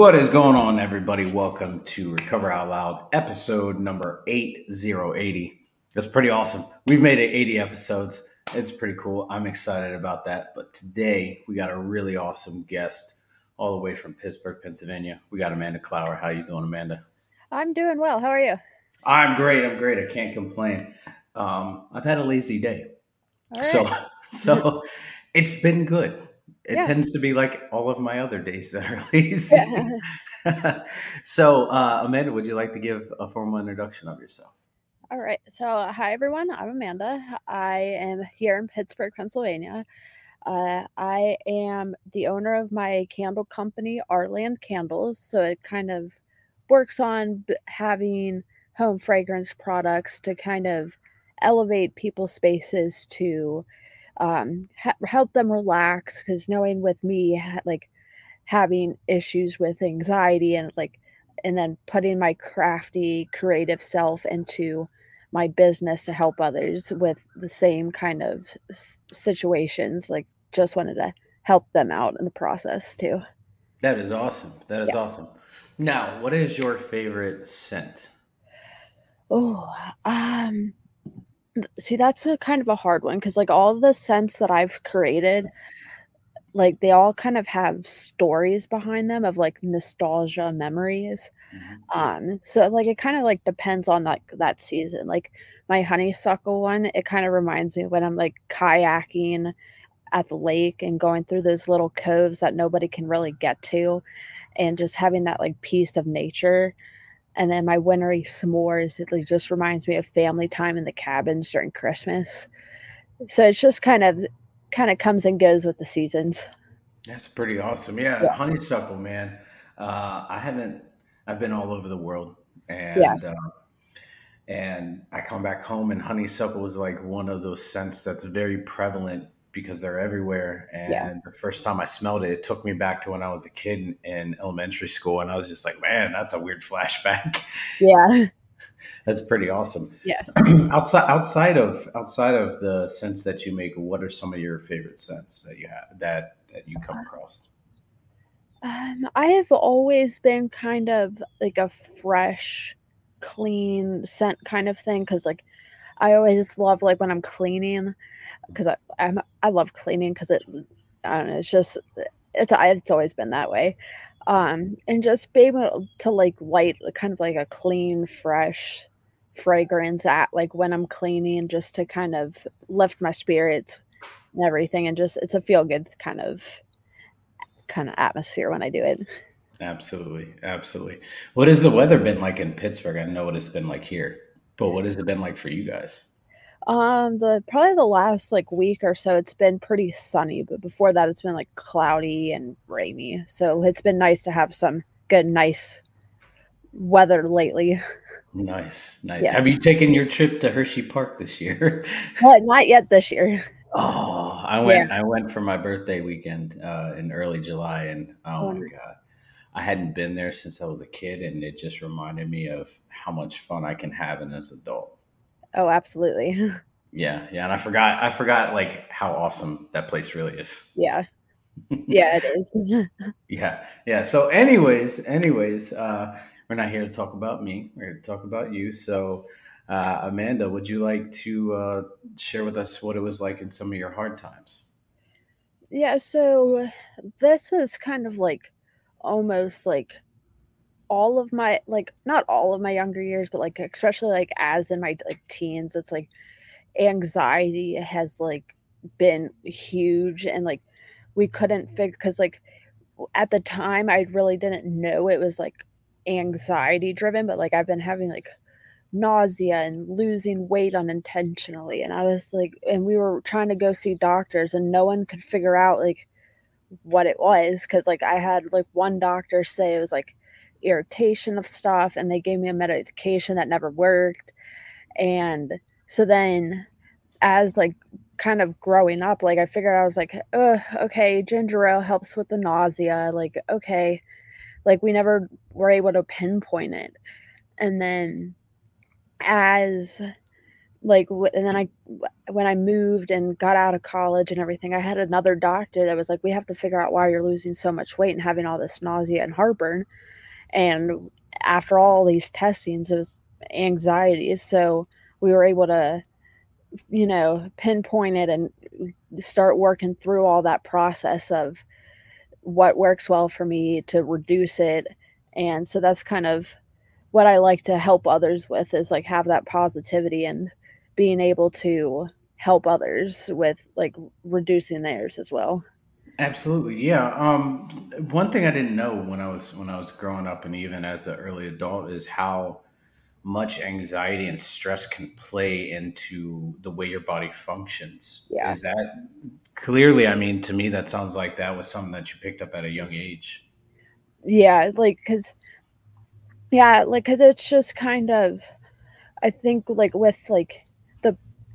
What is going on, everybody? Welcome to Recover Out Loud, episode number 8080. That's pretty awesome. We've made it 80 episodes. It's pretty cool. I'm excited about that. But today we got a really awesome guest all the way from Pittsburgh, Pennsylvania. We got Amanda Clower. How you doing, Amanda? I'm doing well. How are you? I'm great. I'm great. I can't complain. Um, I've had a lazy day. All right. So so it's been good. It Yeah. tends to be like all of my other days that are lazy. so, uh, Amanda, would you like to give a formal introduction of yourself? All right. So, hi everyone. I'm Amanda. I am here in Pittsburgh, Pennsylvania. Uh, I am the owner of my candle company, R Land Candles. So it kind of works on b- having home fragrance products to kind of elevate people's spaces to um, ha- help them relax. Because knowing with me, ha- like having issues with anxiety and like, and then putting my crafty, creative self into my business to help others with the same kind of s- situations like just wanted to help them out in the process too That is awesome. That is Yeah. awesome. Now, what is your favorite scent? oh um see that's a kind of a hard one because like all the scents that i've created like they all kind of have stories behind them of like nostalgia memories Mhm. um so like it kind of like depends on like that season like my honeysuckle one it kind of reminds me when i'm like kayaking at the lake and going through those little coves that nobody can really get to and just having that like piece of nature and then my wintry s'mores it like, just reminds me of family time in the cabins during christmas so it's just kind of kind of comes and goes with the seasons That's pretty awesome. Yeah, Yeah. honeysuckle, man. Uh, I haven't. I've been all over the world, and uh, and I come back home, and honeysuckle is like one of those scents that's very prevalent because they're everywhere. And Yeah. the first time I smelled it, it took me back to when I was a kid in, in elementary school, and I was just like, man, that's a weird flashback. yeah that's pretty awesome. Yeah. outside outside of outside of the scents that you make, what are some of your favorite scents that you have that that you come across? Um, I have always been kind of like a fresh, clean scent kind of thing because like I always love like when I'm cleaning because I I'm, I love cleaning because it I don't know it's just it's it's always been that way. Um, and just be able to like light kind of like a clean, fresh fragrance at like when I'm cleaning just to kind of lift my spirits and everything and just it's a feel good kind of kind of atmosphere when I do it. Absolutely, absolutely. What has the weather been like in Pittsburgh? I know what it's been like here, but what has it been like for you guys? Um, the probably the last like week or so, it's been pretty sunny, but before that, it's been like cloudy and rainy. So it's been nice to have some good, nice weather lately. Nice, nice. Yes. Have you taken your trip to Hershey Park this year? But not yet this year. oh, I went. I went for my birthday weekend uh, in early July, and oh Oh, my nice. god, I hadn't been there since I was a kid, and it just reminded me of how much fun I can have in as an adult. Oh, absolutely. Yeah, yeah, and I forgot. I forgot like how awesome that place really is. Yeah. Yeah, it is. Yeah, yeah. So, anyways, anyways, uh, we're not here to talk about me. We're here to talk about you. So, uh, Amanda, would you like to uh, share with us what it was like in some of your hard times? Yeah, so this was kind of like almost like all of my like not all of my younger years, but like especially like as in my like teens, it's like anxiety has like been huge and like we couldn't figure because like at the time I really didn't know it was like anxiety driven, but like I've been having like nausea and losing weight unintentionally. And I was like, and we were trying to go see doctors, and no one could figure out like what it was because like I had like one doctor say it was like irritation of stuff, and they gave me a medication that never worked. And so then, as like kind of growing up, like I figured I was like, okay, ginger ale helps with the nausea. Like, okay, like we never were able to pinpoint it. And then as like and then i when i moved and got out of college and everything i had another doctor that was like we have to figure out why you're losing so much weight and having all this nausea and heartburn and after all these testings it was anxiety. So we were able to you know pinpoint it and start working through all that process of what works well for me to reduce it. And so that's kind of what i like to help others with is like have that positivity and being able to help others with like reducing theirs as well absolutely yeah um one thing i didn't know when i was when i was growing up and even as an early adult is how much anxiety and stress can play into the way your body functions. Yeah. Is that clearly? I mean, to me, that sounds like that was something that you picked up at a young age. Yeah, like, cause, yeah, like, cause it's just kind of, I think, like, with like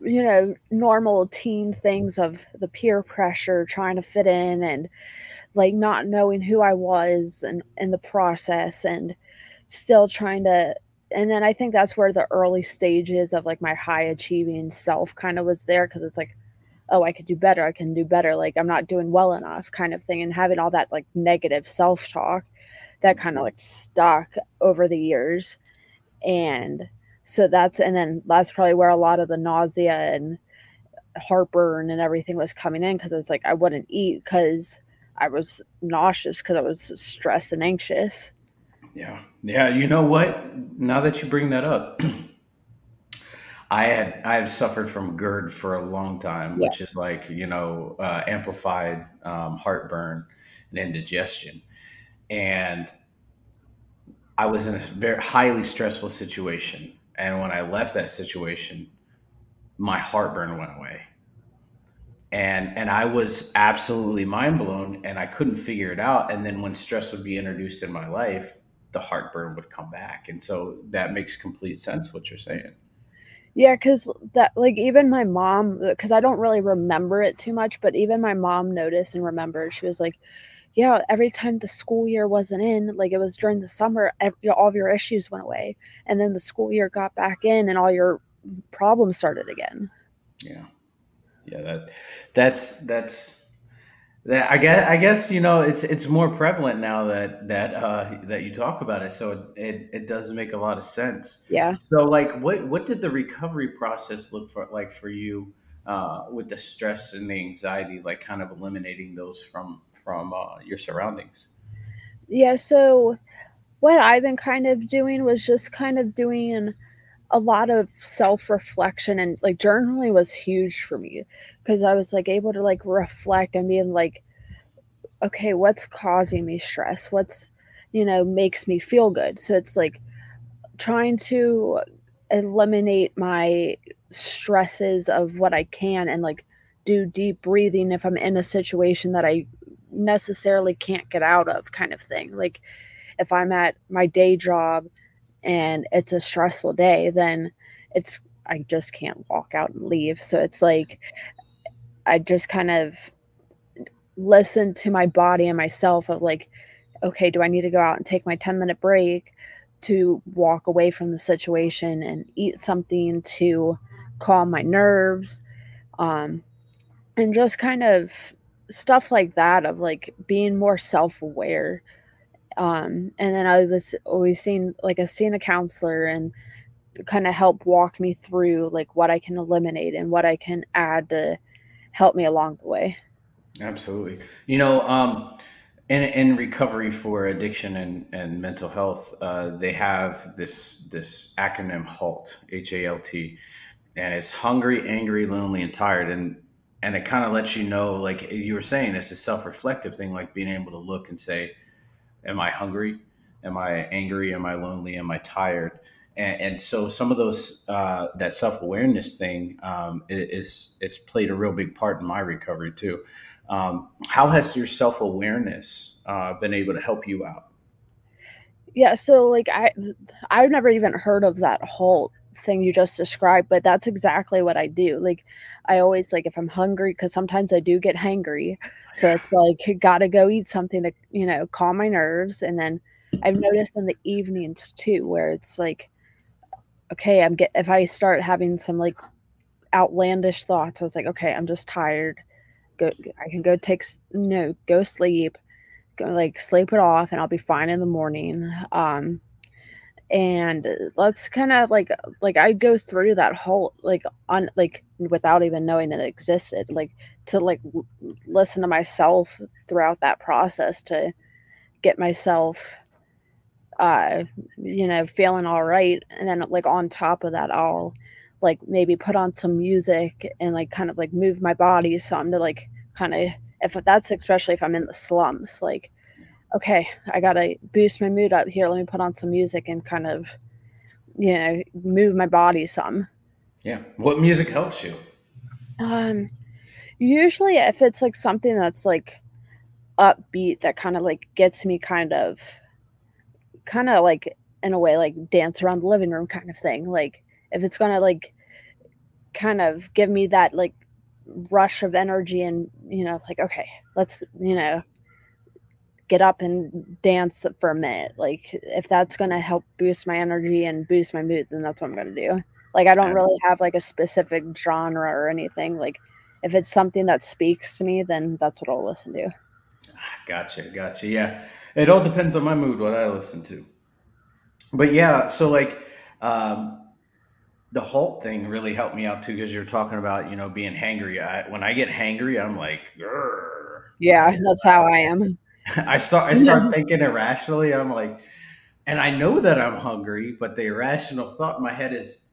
you know, normal teen things of the peer pressure, trying to fit in and like not knowing who I was and in the process and still trying to and then I think that's where the early stages of like my high achieving self kind of was there because it's like, oh, I could do better. I can do better. Like I'm not doing well enough kind of thing. And having all that like negative self talk that kind of mm-hmm. like stuck over the years. And so that's, and then that's probably where a lot of the nausea and heartburn and everything was coming in because it's like I wouldn't eat because I was nauseous because I was stressed and anxious. Yeah. Yeah. You know what? Now that you bring that up, I had I've suffered from GERD for a long time, yeah. which is like you know uh, amplified um, heartburn and indigestion, and I was in a very highly stressful situation, and when I left that situation, my heartburn went away, and and I was absolutely mind blown, and I couldn't figure it out. And then when stress would be introduced in my life, the heartburn would come back. And so that makes complete sense what you're saying. Yeah, because that, like, even my mom, because I don't really remember it too much, but even my mom noticed and remembered. She was like, Yeah, every time the school year wasn't in, like it was during the summer, every, all of your issues went away. And then the school year got back in and all your problems started again. Yeah. Yeah. That, that's, that's, that I guess I guess you know it's it's more prevalent now that that uh, that you talk about it, so it, it, it does make a lot of sense. Yeah. So like, what what did the recovery process look for like for you uh, with the stress and the anxiety, like kind of eliminating those from from uh, your surroundings? Yeah. So what I've been kind of doing was just kind of doing a lot of self reflection and like journaling was huge for me because I was like able to like reflect and being like, okay, what's causing me stress? What's, you know, makes me feel good? So it's like trying to eliminate my stresses of what I can and like do deep breathing if I'm in a situation that I necessarily can't get out of, kind of thing. Like if I'm at my day job and it's a stressful day, then it's I just can't walk out and leave. So it's like I just kind of listen to my body and myself of like, okay, do I need to go out and take my 10 minute break to walk away from the situation and eat something to calm my nerves? Um, and just kind of stuff like that of like being more self aware um, and then I was always seeing like a seen a counselor and kind of help walk me through like what I can eliminate and what I can add to help me along the way. Absolutely. You know, um, in, in recovery for addiction and, and mental health, uh, they have this this acronym HALT, H A L T, and it's hungry, angry, lonely, and tired. And and it kind of lets you know, like you were saying, it's a self reflective thing, like being able to look and say, Am I hungry? Am I angry? Am I lonely? Am I tired? And, and so some of those uh, that self awareness thing um, is is played a real big part in my recovery too. Um, how has your self awareness uh, been able to help you out? Yeah, so like I I've never even heard of that whole thing you just described, but that's exactly what I do. Like I always like if I'm hungry because sometimes I do get hangry. So it's like gotta go eat something to, you know, calm my nerves. And then I've noticed in the evenings too, where it's like, okay, I'm get if I start having some like outlandish thoughts. I was like, okay, I'm just tired. Go, I can go take, you know, go sleep, go like sleep it off, and I'll be fine in the morning. Um, and let's kind of like like I go through that whole like on like without even knowing it existed, like to like listen to myself throughout that process to get myself uh you know feeling all right and then like on top of that i'll like maybe put on some music and like kind of like move my body some to like kind of if that's especially if i'm in the slums like okay i gotta boost my mood up here let me put on some music and kind of you know move my body some Yeah. What music helps you? um usually if it's like something that's like upbeat that kind of like gets me kind of kind of like in a way like dance around the living room kind of thing like if it's gonna like kind of give me that like rush of energy and you know like okay let's you know get up and dance for a minute like if that's gonna help boost my energy and boost my mood then that's what i'm gonna do like i don't really have like a specific genre or anything like if it's something that speaks to me then that's what i'll listen to Gotcha, gotcha. Yeah, it all depends on my mood what I listen to. But yeah, so like um, the Halt thing really helped me out too because you're talking about you know being hangry. I, when I get hangry, I'm like, "Grr." yeah that's how i am I start I start thinking irrationally. I'm like, and I know that I'm hungry, but the irrational thought in my head is,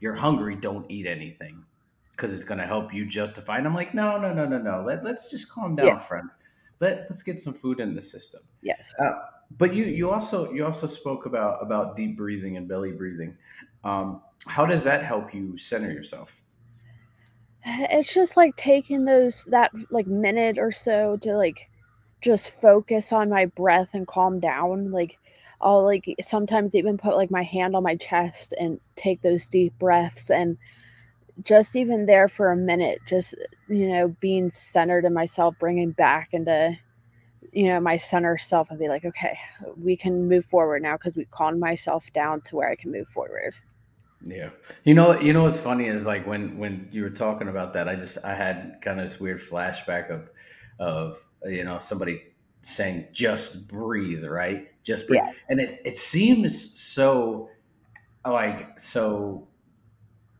"You're hungry. Don't eat anything." Because it's going to help you justify. And I'm like, no, no, no, no, no. Let, let's just calm down, Yeah. friend. Let, let's get some food in the system. yes Uh, but you you also you also spoke about about deep breathing and belly breathing. Um, how does that help you center yourself? it's just like taking those that like minute or so to like just focus on my breath and calm down like i'll like sometimes even put like my hand on my chest and take those deep breaths and just even there for a minute just you know being centered in myself bringing back into you know my center self and be like okay we can move forward now because we calmed myself down to where i can move forward. Yeah, you know you know what's funny is like when when you were talking about that, I just I had kind of this weird flashback of of you know somebody saying just breathe, right? Just breathe, Yeah. and it it seems so like so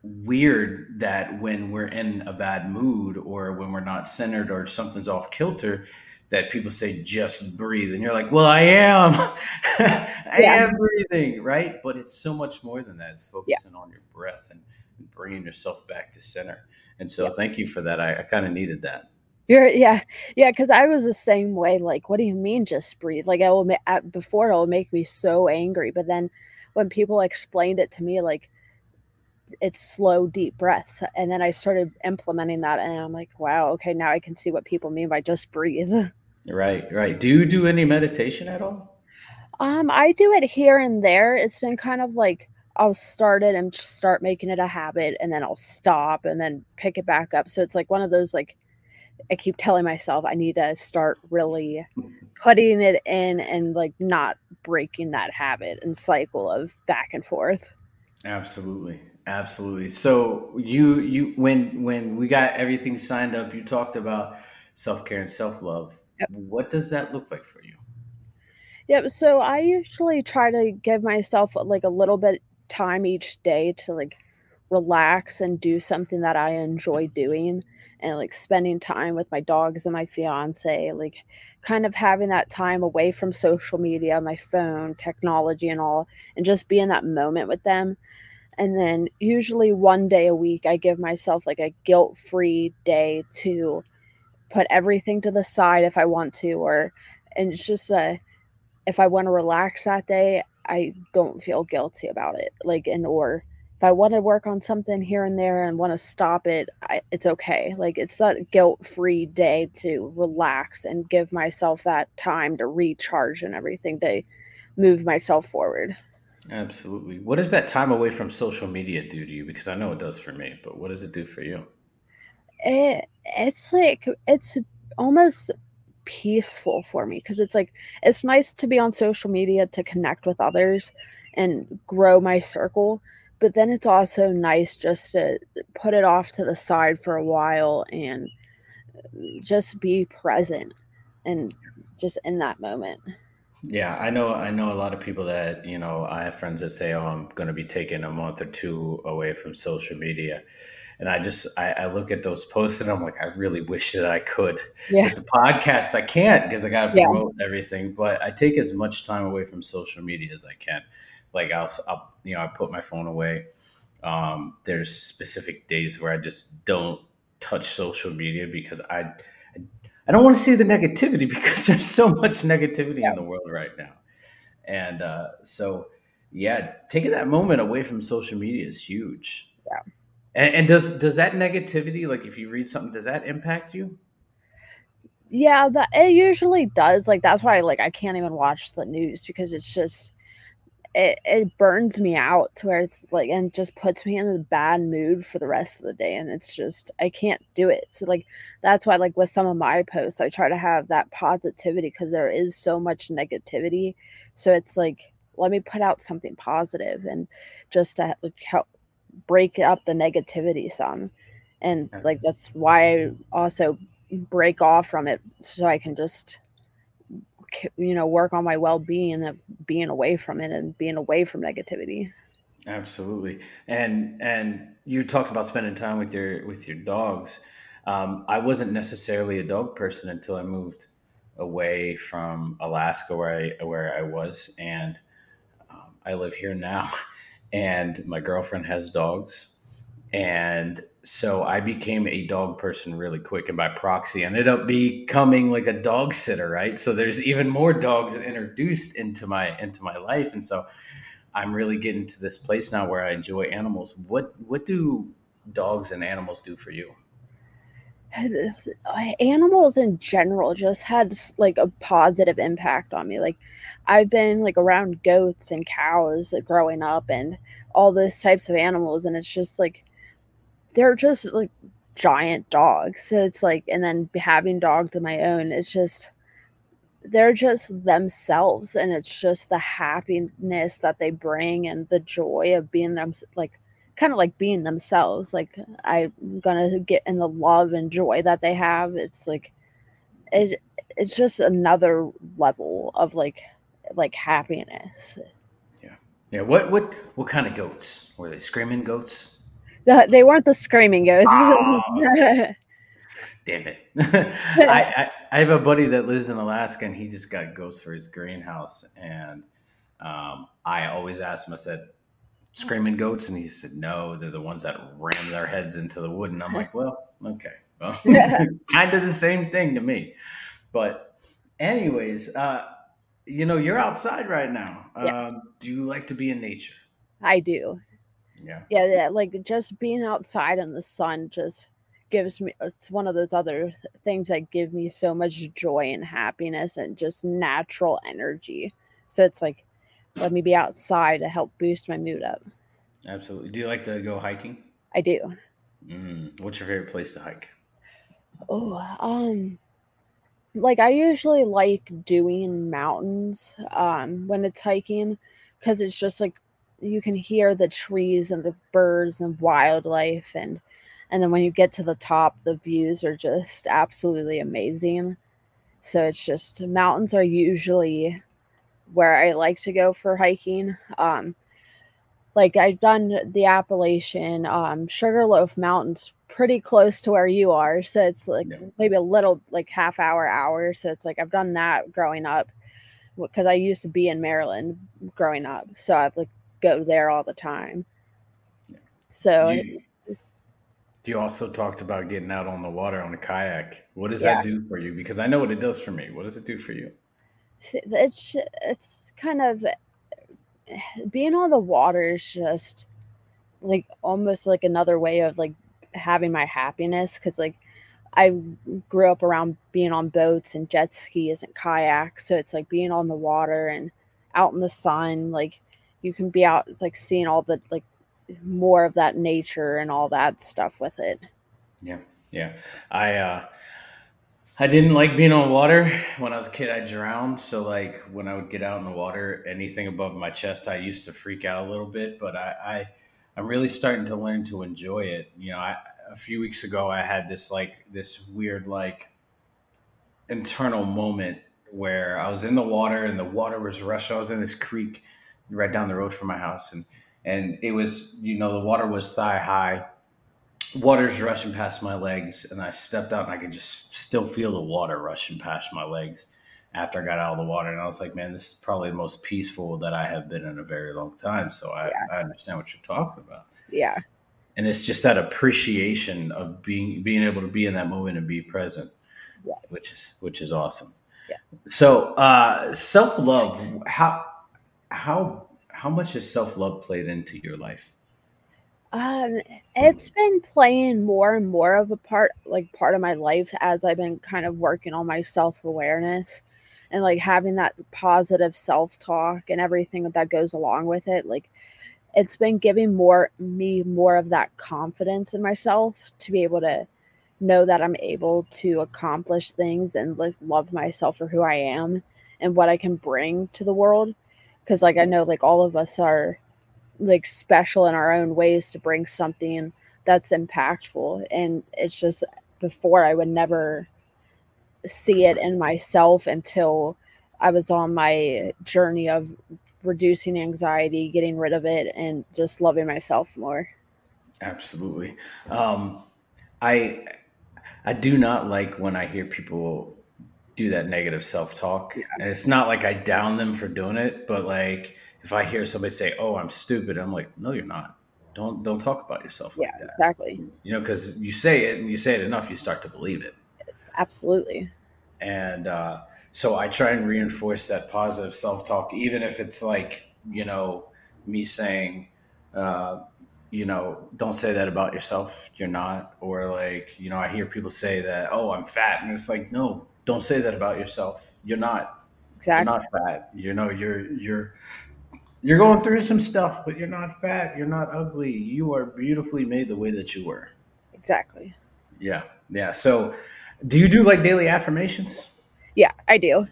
weird that when we're in a bad mood or when we're not centered or something's off kilter that people say just breathe. And you're like well i am. I Yeah. am breathing right? But it's so much more than that. It's yeah. focusing on your breath and, and bringing yourself back to center. And so thank you for that. I, I kind of needed that You're yeah, yeah, because I was the same way. Like, what do you mean just breathe? Like, I will ma- before it will make me so angry, but then when people explained it to me, like it's slow, deep breaths, and then I started implementing that, and I'm like, wow, okay, now I can see what people mean by just breathe. right right do you do any meditation at all Um, I do it here and there. It's been kind of like I'll start it and start making it a habit, and then I'll stop and then pick it back up. So it's like one of those like I keep telling myself I need to start really putting it in and like not breaking that habit and cycle of back and forth. Absolutely. Absolutely. So you you when when we got everything signed up, you talked about self-care and self-love. Yep. What does that look like for you? Yep. So I usually try to give myself like a little bit time each day to like relax and do something that I enjoy doing and like spending time with my dogs and my fiance, like kind of having that time away from social media, my phone, technology and all, and just be in that moment with them. And then usually one day a week I give myself like a guilt-free day to put everything to the side if I want to or and it's just a if I want to relax that day, I don't feel guilty about it. Like, and or if I want to work on something here and there and want to stop it, I, it's okay. Like, it's that guilt free day to relax and give myself that time to recharge and everything to move myself forward. Absolutely. What does that time away from social media do to you? Because I know it does for me, but what does it do for you? It, it's like, it's almost peaceful for me because it's like, it's nice to be on social media to connect with others and grow my circle but then it's also nice just to put it off to the side for a while and mm, just be present and just in that moment. Yeah, I know. I know a lot of people that you know. I have friends that say, "Oh, I'm going to be taking a month or two away from social media," and I just I, I look at those posts and I'm like, I really wish that I could. Yeah. With the podcast, I can't because I got to promote yeah. everything. But I take as much time away from social media as I can. Like I'll, I'll you know, I put my phone away. Um, there's specific days where I just don't touch social media because I I don't want to see the negativity because there's so much negativity yeah. in the world right now. And uh, so, yeah, taking that moment away from social media is huge. Yeah. And, and, does does that negativity, like if you read something, does that impact you? Yeah, that it usually does. Like that's why, like, I can't even watch the news because it's just it, it burns me out to where it's like and just puts me in a bad mood for the rest of the day and it's just i can't do it. So like that's why like with some of my posts i try to have that positivity because there is so much negativity. So it's like let me put out something positive and just to like help break up the negativity some. And like that's why i also break off from it so i can just you know work on my well-being of being away from it and being away from negativity. Absolutely. And and you talked about spending time with your with your dogs. Um, i wasn't necessarily a dog person until i moved away from alaska where i where i was. And um, i live here now. And my girlfriend has dogs and so I became a dog person really quick, and by proxy, ended up becoming like a dog sitter, right? So there's even more dogs introduced into my into my life, and so I'm really getting to this place now where I enjoy animals. What what do dogs and animals do for you? Animals in general just had like a positive impact on me. Like I've been like around goats and cows growing up, and all those types of animals, and it's just like they're just like giant dogs. So it's like, and then having dogs of my own, it's just, they're just themselves. And it's just the happiness that they bring and the joy of being them, like, kind of like being themselves. Like, I'm gonna get in the love and joy that they have. It's like, it, it's just another level of like, like happiness. Yeah. Yeah. What, what, what kind of goats? Were they screaming goats? The, they weren't the screaming ghosts. Oh, damn it! I, I, I have a buddy that lives in Alaska, and he just got ghosts for his greenhouse. And um, I always asked him. I said, "Screaming goats?" And he said, "No, they're the ones that ram their heads into the wood." And I'm like, "Well, okay, well, kind of the same thing to me." But, anyways, uh, you know, you're outside right now. Yeah. Um, do you like to be in nature? I do. Yeah. Yeah, yeah, like just being outside in the sun just gives me it's one of those other things that give me so much joy and happiness and just natural energy. So it's like let me be outside to help boost my mood up. Absolutely. Do you like to go hiking? I do. Mm, what's your favorite place to hike? Oh, um like I usually like doing mountains um when it's hiking because it's just like you can hear the trees and the birds and wildlife and and then when you get to the top the views are just absolutely amazing so it's just mountains are usually where i like to go for hiking um like i've done the appalachian um sugarloaf mountains pretty close to where you are so it's like yeah. maybe a little like half hour hour so it's like i've done that growing up because i used to be in maryland growing up so i've like go there all the time. So you, you also talked about getting out on the water on a kayak. What does yeah. that do for you? Because I know what it does for me. What does it do for you? It's it's kind of being on the water is just like almost like another way of like having my happiness because like I grew up around being on boats and jet skis and kayaks, so it's like being on the water and out in the sun, like you can be out like seeing all the like more of that nature and all that stuff with it. Yeah. Yeah. I uh I didn't like being on water. When I was a kid, I drowned. So like when I would get out in the water, anything above my chest, I used to freak out a little bit. But I I'm really starting to learn to enjoy it. You know, I, a few weeks ago I had this like this weird like internal moment where I was in the water and the water was rushing. I was in this creek right down the road from my house and and it was you know the water was thigh high. Water's rushing past my legs and i stepped out and i could just still feel the water rushing past my legs after i got out of the water and i was like man this is probably the most peaceful that i have been in a very long time so i, yeah. I understand what you're talking about. Yeah. And it's just that appreciation of being being able to be in that moment and be present yeah. which is which is awesome. Yeah. So uh self-love how how how much has self-love played into your life um, it's been playing more and more of a part, like part of my life as I've been kind of working on my self awareness and like having that positive self talk and everything that goes along with it. Like, it's been giving more me more of that confidence in myself to be able to know that I'm able to accomplish things and like love myself for who I am and what I can bring to the world. Cause like I know like all of us are like special in our own ways to bring something that's impactful and it's just before I would never see it in myself until I was on my journey of reducing anxiety, getting rid of it, and just loving myself more. Absolutely. Um, I I do not like when I hear people do that negative self talk, yeah. and it's not like I down them for doing it, but like if I hear somebody say, "Oh, I'm stupid," I'm like, "No, you're not. Don't don't talk about yourself like yeah, that." Exactly. You know, because you say it and you say it enough, you start to believe it. Absolutely. And uh, so I try and reinforce that positive self talk, even if it's like you know me saying, uh, you know, don't say that about yourself. You're not. Or like, you know, I hear people say that, "Oh, I'm fat," and it's like, no, don't say that about yourself. You're not. Exactly. You're not fat. You know, you're you're you're going through some stuff, but you're not fat. You're not ugly. You are beautifully made the way that you were. Exactly. Yeah. Yeah. So, do you do like daily affirmations? Yeah, I do.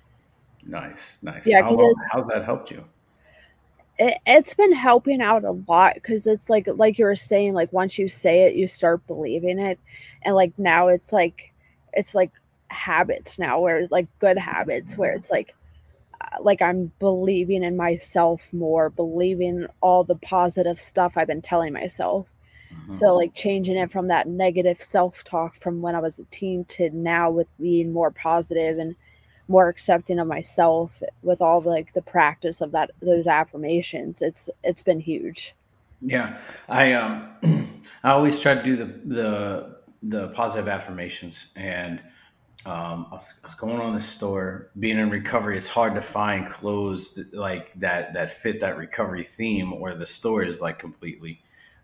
Nice. Nice. Yeah. How long, how's that helped you? It, it's been helping out a lot because it's like, like you were saying, like once you say it, you start believing it. And like now it's like, it's like habits now where like good habits where it's like, like I'm believing in myself more, believing all the positive stuff I've been telling myself. Mm-hmm. So like changing it from that negative self-talk from when I was a teen to now with being more positive and more accepting of myself with all the, like the practice of that those affirmations. It's it's been huge. Yeah. I um I always try to do the the the positive affirmations and um, I was, I was, going on the store. Being in recovery, it's hard to find clothes that, like that that fit that recovery theme, or the store is like completely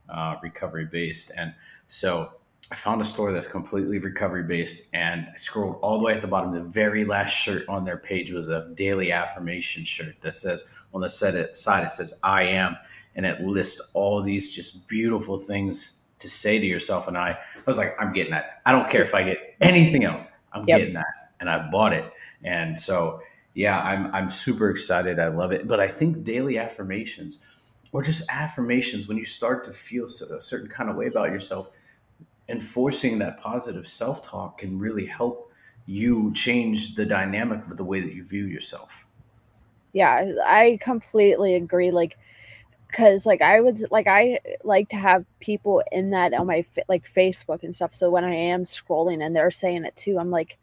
uh, recovery based. And so I found a store that's completely recovery based, and I scrolled all the way at the bottom. The very last shirt on their page was a daily affirmation shirt that says on the set side it says "I am," and it lists all these just beautiful things to say to yourself. And I, I was like, I'm getting that. I don't care if I get anything else. I'm yep. getting that, and I bought it. And so, yeah, I'm I'm super excited. I love it. But I think daily affirmations, or just affirmations, when you start to feel a certain kind of way about yourself, enforcing that positive self talk can really help you change the dynamic of the way that you view yourself. Yeah, I completely agree. Like because like i would like i like to have people in that on my like facebook and stuff so when i am scrolling and they're saying it too i'm like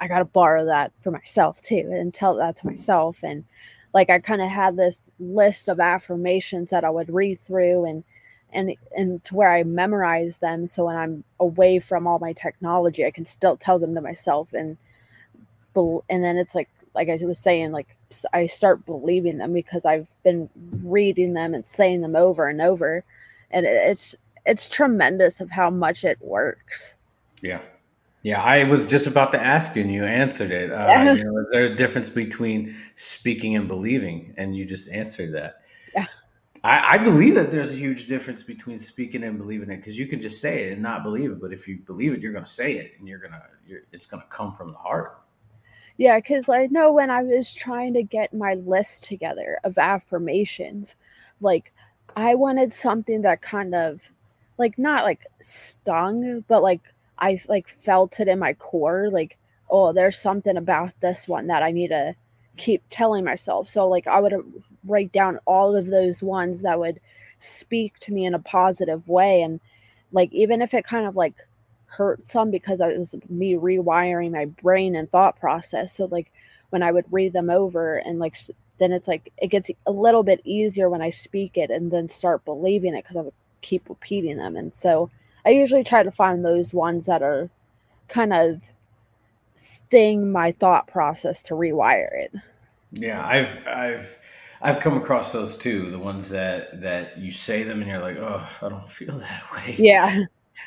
i gotta borrow that for myself too and tell that to myself and like i kind of had this list of affirmations that i would read through and and and to where i memorize them so when i'm away from all my technology i can still tell them to myself and and then it's like like i was saying like I start believing them because I've been reading them and saying them over and over, and it's it's tremendous of how much it works. Yeah, yeah. I was just about to ask you, and you answered it. Uh, yeah. you know, is there a difference between speaking and believing? And you just answered that. Yeah. I, I believe that there's a huge difference between speaking and believing it because you can just say it and not believe it, but if you believe it, you're going to say it, and you're gonna, you're, it's going to come from the heart. Yeah, because I know when I was trying to get my list together of affirmations, like I wanted something that kind of like not like stung, but like I like felt it in my core like oh there's something about this one that I need to keep telling myself. So like I would uh, write down all of those ones that would speak to me in a positive way and like even if it kind of like hurt some because it was me rewiring my brain and thought process. So like when I would read them over and like then it's like it gets a little bit easier when I speak it and then start believing it because I would keep repeating them. And so I usually try to find those ones that are kind of sting my thought process to rewire it. Yeah, I've I've I've come across those too. The ones that that you say them and you're like, oh, I don't feel that way. Yeah.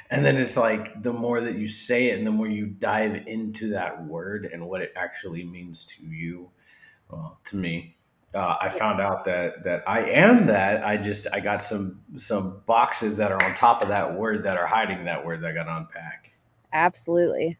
And then it's like the more that you say it and the more you dive into that word and what it actually means to you, well, to me, uh, I found out that that I am that. I just I got some some boxes that are on top of that word that are hiding that word that I got to unpack. Absolutely.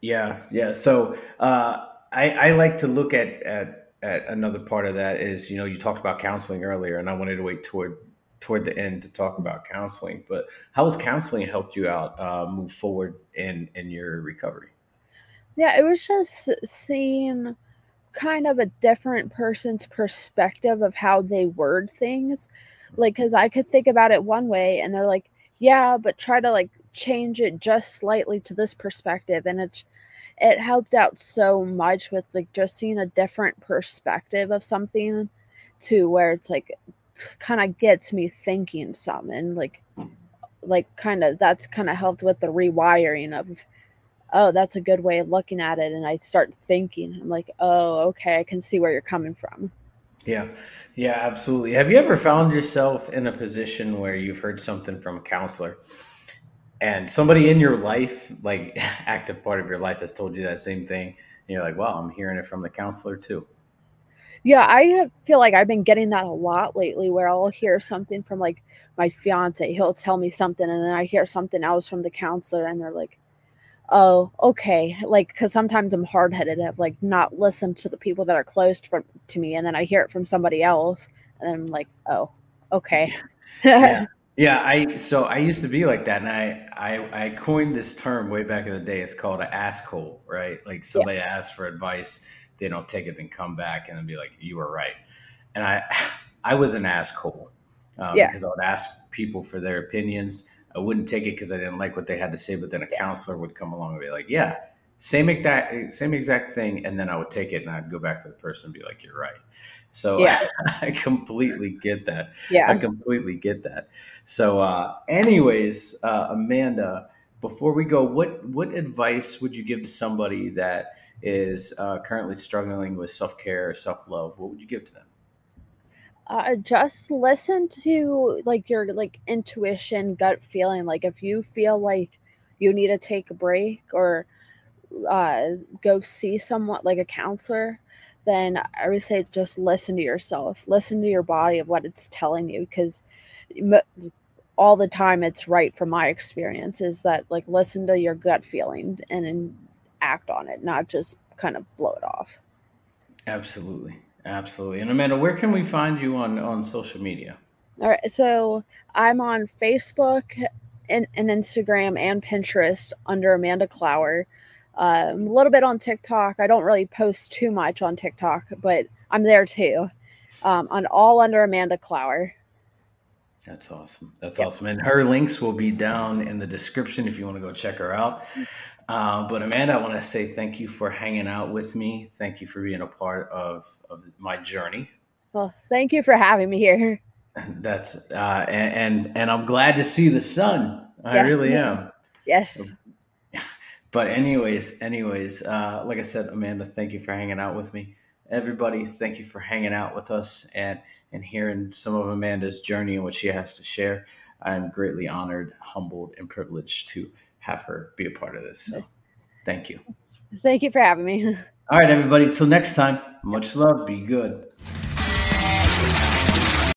Yeah, yeah. So uh, I I like to look at at at another part of that is you know you talked about counseling earlier and i wanted to wait toward toward the end to talk about counseling but how has counseling helped you out uh, move forward in in your recovery? Yeah it was just seeing kind of a different person's perspective of how they word things. Like because i could think about it one way and they're like yeah but try to like change it just slightly to this perspective and it's it helped out so much with like just seeing a different perspective of something to where it's like kind of gets me thinking some and like like kind of that's kind of helped with the rewiring of oh that's a good way of looking at it and i start thinking i'm like oh okay i can see where you're coming from yeah yeah absolutely have you ever found yourself in a position where you've heard something from a counselor and somebody in your life, like active part of your life, has told you that same thing. And you're like, well, I'm hearing it from the counselor too. Yeah, I feel like I've been getting that a lot lately where I'll hear something from like my fiance. He'll tell me something, and then I hear something else from the counselor, and they're like, oh, okay. Like, because sometimes I'm hard headed, I've like not listened to the people that are close from, to me, and then I hear it from somebody else, and I'm like, oh, okay. yeah. Yeah, I so I used to be like that, and I I, I coined this term way back in the day. It's called an askhole, right? Like somebody yeah. asks for advice, they don't take it, then come back and then be like, "You were right." And I I was an askhole um, yeah. because I would ask people for their opinions. I wouldn't take it because I didn't like what they had to say, but then a counselor would come along and be like, "Yeah, same exact same exact thing," and then I would take it and I'd go back to the person and be like, "You're right." So yeah. I completely get that. Yeah. I completely get that. So uh anyways, uh Amanda, before we go, what what advice would you give to somebody that is uh, currently struggling with self-care, self-love? What would you give to them? Uh, just listen to like your like intuition, gut feeling. Like if you feel like you need to take a break or uh, go see someone like a counselor, then I would say just listen to yourself, listen to your body of what it's telling you, because all the time it's right from my experience is that like listen to your gut feeling and, and act on it, not just kind of blow it off. Absolutely, absolutely. And Amanda, where can we find you on on social media? All right, so I'm on Facebook and, and Instagram and Pinterest under Amanda Clower. Um, a little bit on TikTok. I don't really post too much on TikTok, but I'm there too. Um, on all under Amanda Clower. That's awesome. That's yep. awesome. And her links will be down in the description if you want to go check her out. Uh, but Amanda, I want to say thank you for hanging out with me. Thank you for being a part of, of my journey. Well, thank you for having me here. That's uh, and, and, and I'm glad to see the sun. I yes. really am. Yes but anyways, anyways, uh, like I said, Amanda, thank you for hanging out with me. Everybody, thank you for hanging out with us and and hearing some of Amanda's journey and what she has to share. I'm greatly honored, humbled, and privileged to have her be a part of this. So, thank you. Thank you for having me. All right, everybody. Till next time. Much love. Be good.